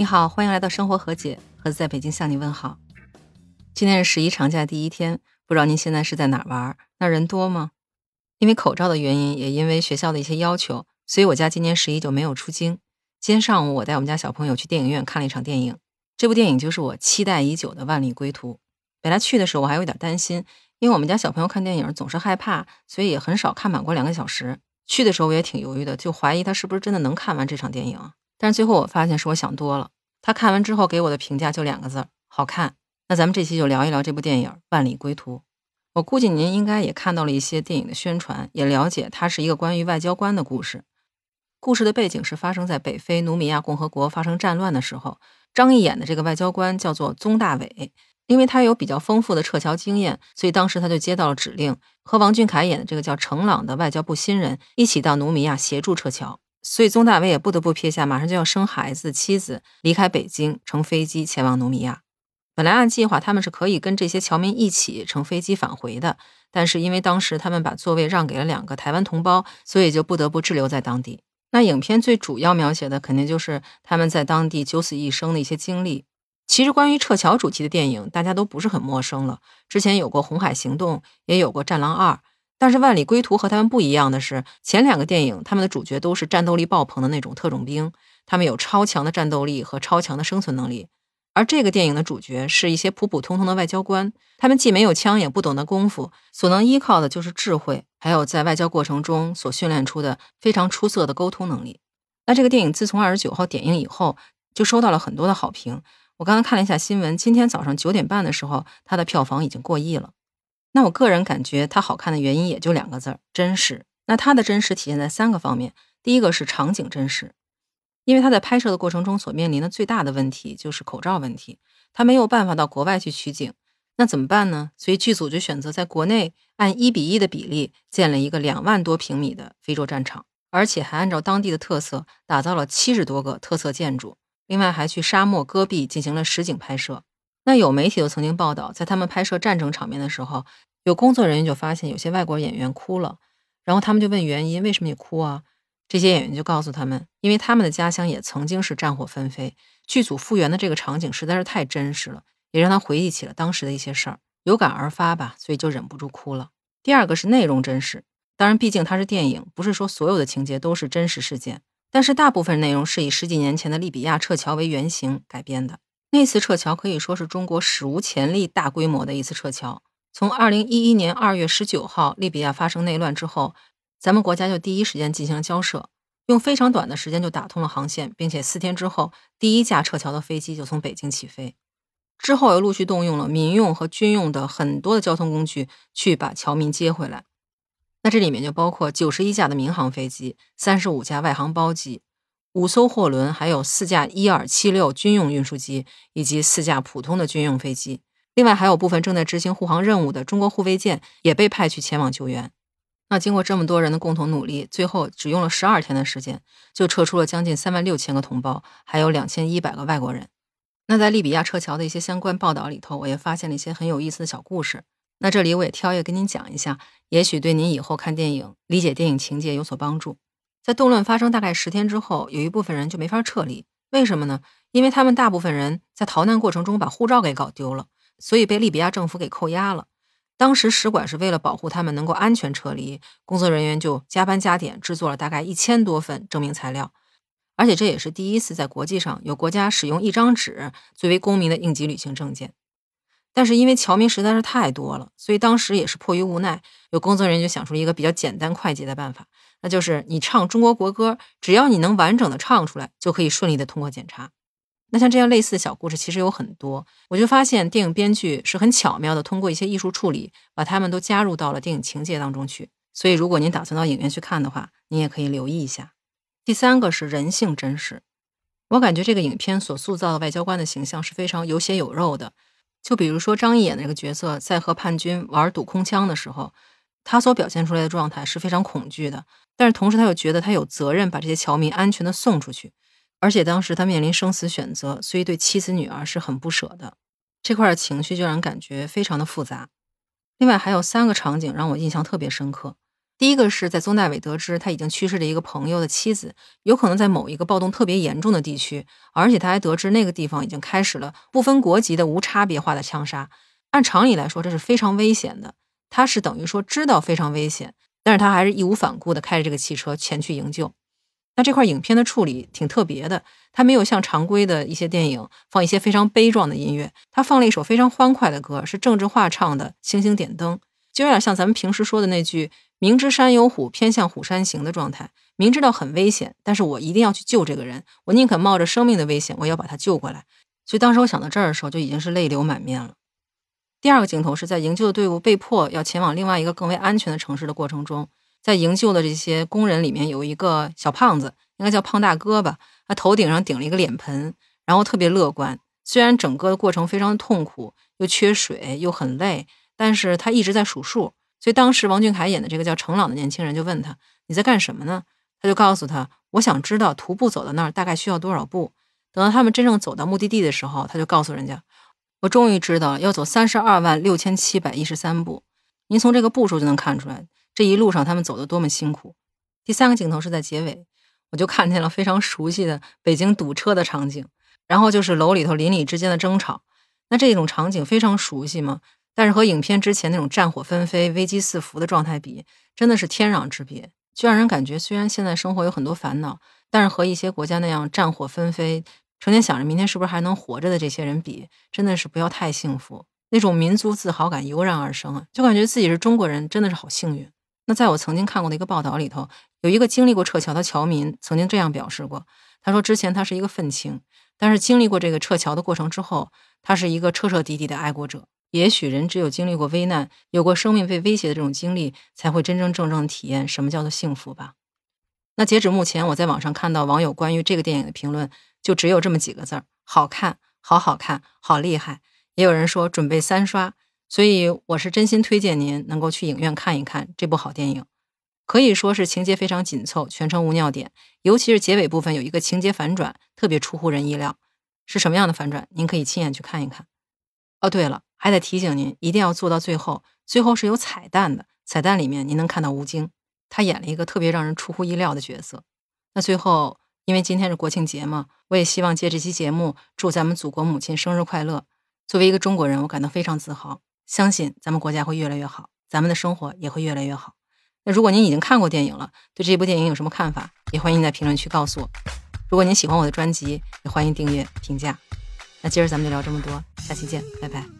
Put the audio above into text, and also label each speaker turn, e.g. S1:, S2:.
S1: 你好，欢迎来到生活和解，盒子在北京向你问好。今天是十一长假第一天，不知道您现在是在哪玩？那人多吗？因为口罩的原因，也因为学校的一些要求，所以我家今年十一就没有出京。今天上午，我带我们家小朋友去电影院看了一场电影，这部电影就是我期待已久的《万里归途》。本来去的时候我还有点担心，因为我们家小朋友看电影总是害怕，所以也很少看满过两个小时。去的时候我也挺犹豫的，就怀疑他是不是真的能看完这场电影。但是最后我发现是我想多了。他看完之后给我的评价就两个字：好看。那咱们这期就聊一聊这部电影《万里归途》。我估计您应该也看到了一些电影的宣传，也了解它是一个关于外交官的故事。故事的背景是发生在北非努米亚共和国发生战乱的时候，张译演的这个外交官叫做宗大伟，因为他有比较丰富的撤侨经验，所以当时他就接到了指令，和王俊凯演的这个叫程朗的外交部新人一起到努米亚协助撤侨。所以，宗大伟也不得不撇下马上就要生孩子的妻子，离开北京，乘飞机前往努米亚。本来按计划，他们是可以跟这些侨民一起乘飞机返回的，但是因为当时他们把座位让给了两个台湾同胞，所以就不得不滞留在当地。那影片最主要描写的，肯定就是他们在当地九死一生的一些经历。其实，关于撤侨主题的电影，大家都不是很陌生了。之前有过《红海行动》，也有过《战狼二》。但是《万里归途》和他们不一样的是，前两个电影他们的主角都是战斗力爆棚的那种特种兵，他们有超强的战斗力和超强的生存能力。而这个电影的主角是一些普普通通的外交官，他们既没有枪，也不懂得功夫，所能依靠的就是智慧，还有在外交过程中所训练出的非常出色的沟通能力。那这个电影自从二十九号点映以后，就收到了很多的好评。我刚才看了一下新闻，今天早上九点半的时候，它的票房已经过亿了。那我个人感觉它好看的原因也就两个字儿：真实。那它的真实体现在三个方面，第一个是场景真实，因为他在拍摄的过程中所面临的最大的问题就是口罩问题，他没有办法到国外去取景，那怎么办呢？所以剧组就选择在国内按一比一的比例建了一个两万多平米的非洲战场，而且还按照当地的特色打造了七十多个特色建筑，另外还去沙漠戈壁进行了实景拍摄。那有媒体都曾经报道，在他们拍摄战争场面的时候，有工作人员就发现有些外国演员哭了，然后他们就问原因，为什么你哭啊？这些演员就告诉他们，因为他们的家乡也曾经是战火纷飞，剧组复原的这个场景实在是太真实了，也让他回忆起了当时的一些事儿，有感而发吧，所以就忍不住哭了。第二个是内容真实，当然毕竟它是电影，不是说所有的情节都是真实事件，但是大部分内容是以十几年前的利比亚撤侨为原型改编的。那次撤侨可以说是中国史无前例大规模的一次撤侨。从二零一一年二月十九号利比亚发生内乱之后，咱们国家就第一时间进行了交涉，用非常短的时间就打通了航线，并且四天之后，第一架撤侨的飞机就从北京起飞。之后又陆续动用了民用和军用的很多的交通工具去把侨民接回来。那这里面就包括九十一架的民航飞机，三十五架外航包机。五艘货轮，还有四架伊尔七六军用运输机，以及四架普通的军用飞机。另外，还有部分正在执行护航任务的中国护卫舰也被派去前往救援。那经过这么多人的共同努力，最后只用了十二天的时间，就撤出了将近三万六千个同胞，还有两千一百个外国人。那在利比亚撤侨的一些相关报道里头，我也发现了一些很有意思的小故事。那这里我也挑一个跟您讲一下，也许对您以后看电影、理解电影情节有所帮助。在动乱发生大概十天之后，有一部分人就没法撤离，为什么呢？因为他们大部分人在逃难过程中把护照给搞丢了，所以被利比亚政府给扣押了。当时使馆是为了保护他们能够安全撤离，工作人员就加班加点制作了大概一千多份证明材料，而且这也是第一次在国际上有国家使用一张纸作为公民的应急旅行证件。但是因为侨民实在是太多了，所以当时也是迫于无奈，有工作人员就想出了一个比较简单快捷的办法。那就是你唱中国国歌，只要你能完整的唱出来，就可以顺利的通过检查。那像这样类似的小故事其实有很多，我就发现电影编剧是很巧妙的通过一些艺术处理，把他们都加入到了电影情节当中去。所以如果您打算到影院去看的话，您也可以留意一下。第三个是人性真实，我感觉这个影片所塑造的外交官的形象是非常有血有肉的。就比如说张译演的这个角色，在和叛军玩赌空枪的时候。他所表现出来的状态是非常恐惧的，但是同时他又觉得他有责任把这些侨民安全的送出去，而且当时他面临生死选择，所以对妻子女儿是很不舍的。这块情绪就让人感觉非常的复杂。另外还有三个场景让我印象特别深刻，第一个是在宗大伟得知他已经去世的一个朋友的妻子有可能在某一个暴动特别严重的地区，而且他还得知那个地方已经开始了不分国籍的无差别化的枪杀。按常理来说，这是非常危险的。他是等于说知道非常危险，但是他还是义无反顾的开着这个汽车前去营救。那这块影片的处理挺特别的，他没有像常规的一些电影放一些非常悲壮的音乐，他放了一首非常欢快的歌，是郑智化唱的《星星点灯》，就有点像咱们平时说的那句。明知山有虎，偏向虎山行的状态。明知道很危险，但是我一定要去救这个人。我宁可冒着生命的危险，我也要把他救过来。所以当时我想到这儿的时候，就已经是泪流满面了。第二个镜头是在营救的队伍被迫要前往另外一个更为安全的城市的过程中，在营救的这些工人里面有一个小胖子，应该叫胖大哥吧。他头顶上顶了一个脸盆，然后特别乐观。虽然整个的过程非常痛苦，又缺水又很累，但是他一直在数数。所以当时王俊凯演的这个叫程朗的年轻人就问他：“你在干什么呢？”他就告诉他：“我想知道徒步走到那儿大概需要多少步。等到他们真正走到目的地的时候，他就告诉人家：我终于知道要走三十二万六千七百一十三步。您从这个步数就能看出来，这一路上他们走的多么辛苦。”第三个镜头是在结尾，我就看见了非常熟悉的北京堵车的场景，然后就是楼里头邻里之间的争吵。那这种场景非常熟悉吗？但是和影片之前那种战火纷飞、危机四伏的状态比，真的是天壤之别，就让人感觉虽然现在生活有很多烦恼，但是和一些国家那样战火纷飞、成天想着明天是不是还能活着的这些人比，真的是不要太幸福。那种民族自豪感油然而生啊，就感觉自己是中国人，真的是好幸运。那在我曾经看过的一个报道里头，有一个经历过撤侨的侨民曾经这样表示过：他说之前他是一个愤青，但是经历过这个撤侨的过程之后，他是一个彻彻底底的爱国者。也许人只有经历过危难，有过生命被威胁的这种经历，才会真真正正体验什么叫做幸福吧。那截止目前，我在网上看到网友关于这个电影的评论，就只有这么几个字儿：好看，好好看，好厉害。也有人说准备三刷，所以我是真心推荐您能够去影院看一看这部好电影。可以说是情节非常紧凑，全程无尿点，尤其是结尾部分有一个情节反转，特别出乎人意料。是什么样的反转？您可以亲眼去看一看。哦，对了。还得提醒您，一定要做到最后。最后是有彩蛋的，彩蛋里面您能看到吴京，他演了一个特别让人出乎意料的角色。那最后，因为今天是国庆节嘛，我也希望借这期节目祝咱们祖国母亲生日快乐。作为一个中国人，我感到非常自豪，相信咱们国家会越来越好，咱们的生活也会越来越好。那如果您已经看过电影了，对这部电影有什么看法，也欢迎在评论区告诉我。如果您喜欢我的专辑，也欢迎订阅评价。那今儿咱们就聊这么多，下期见，拜拜。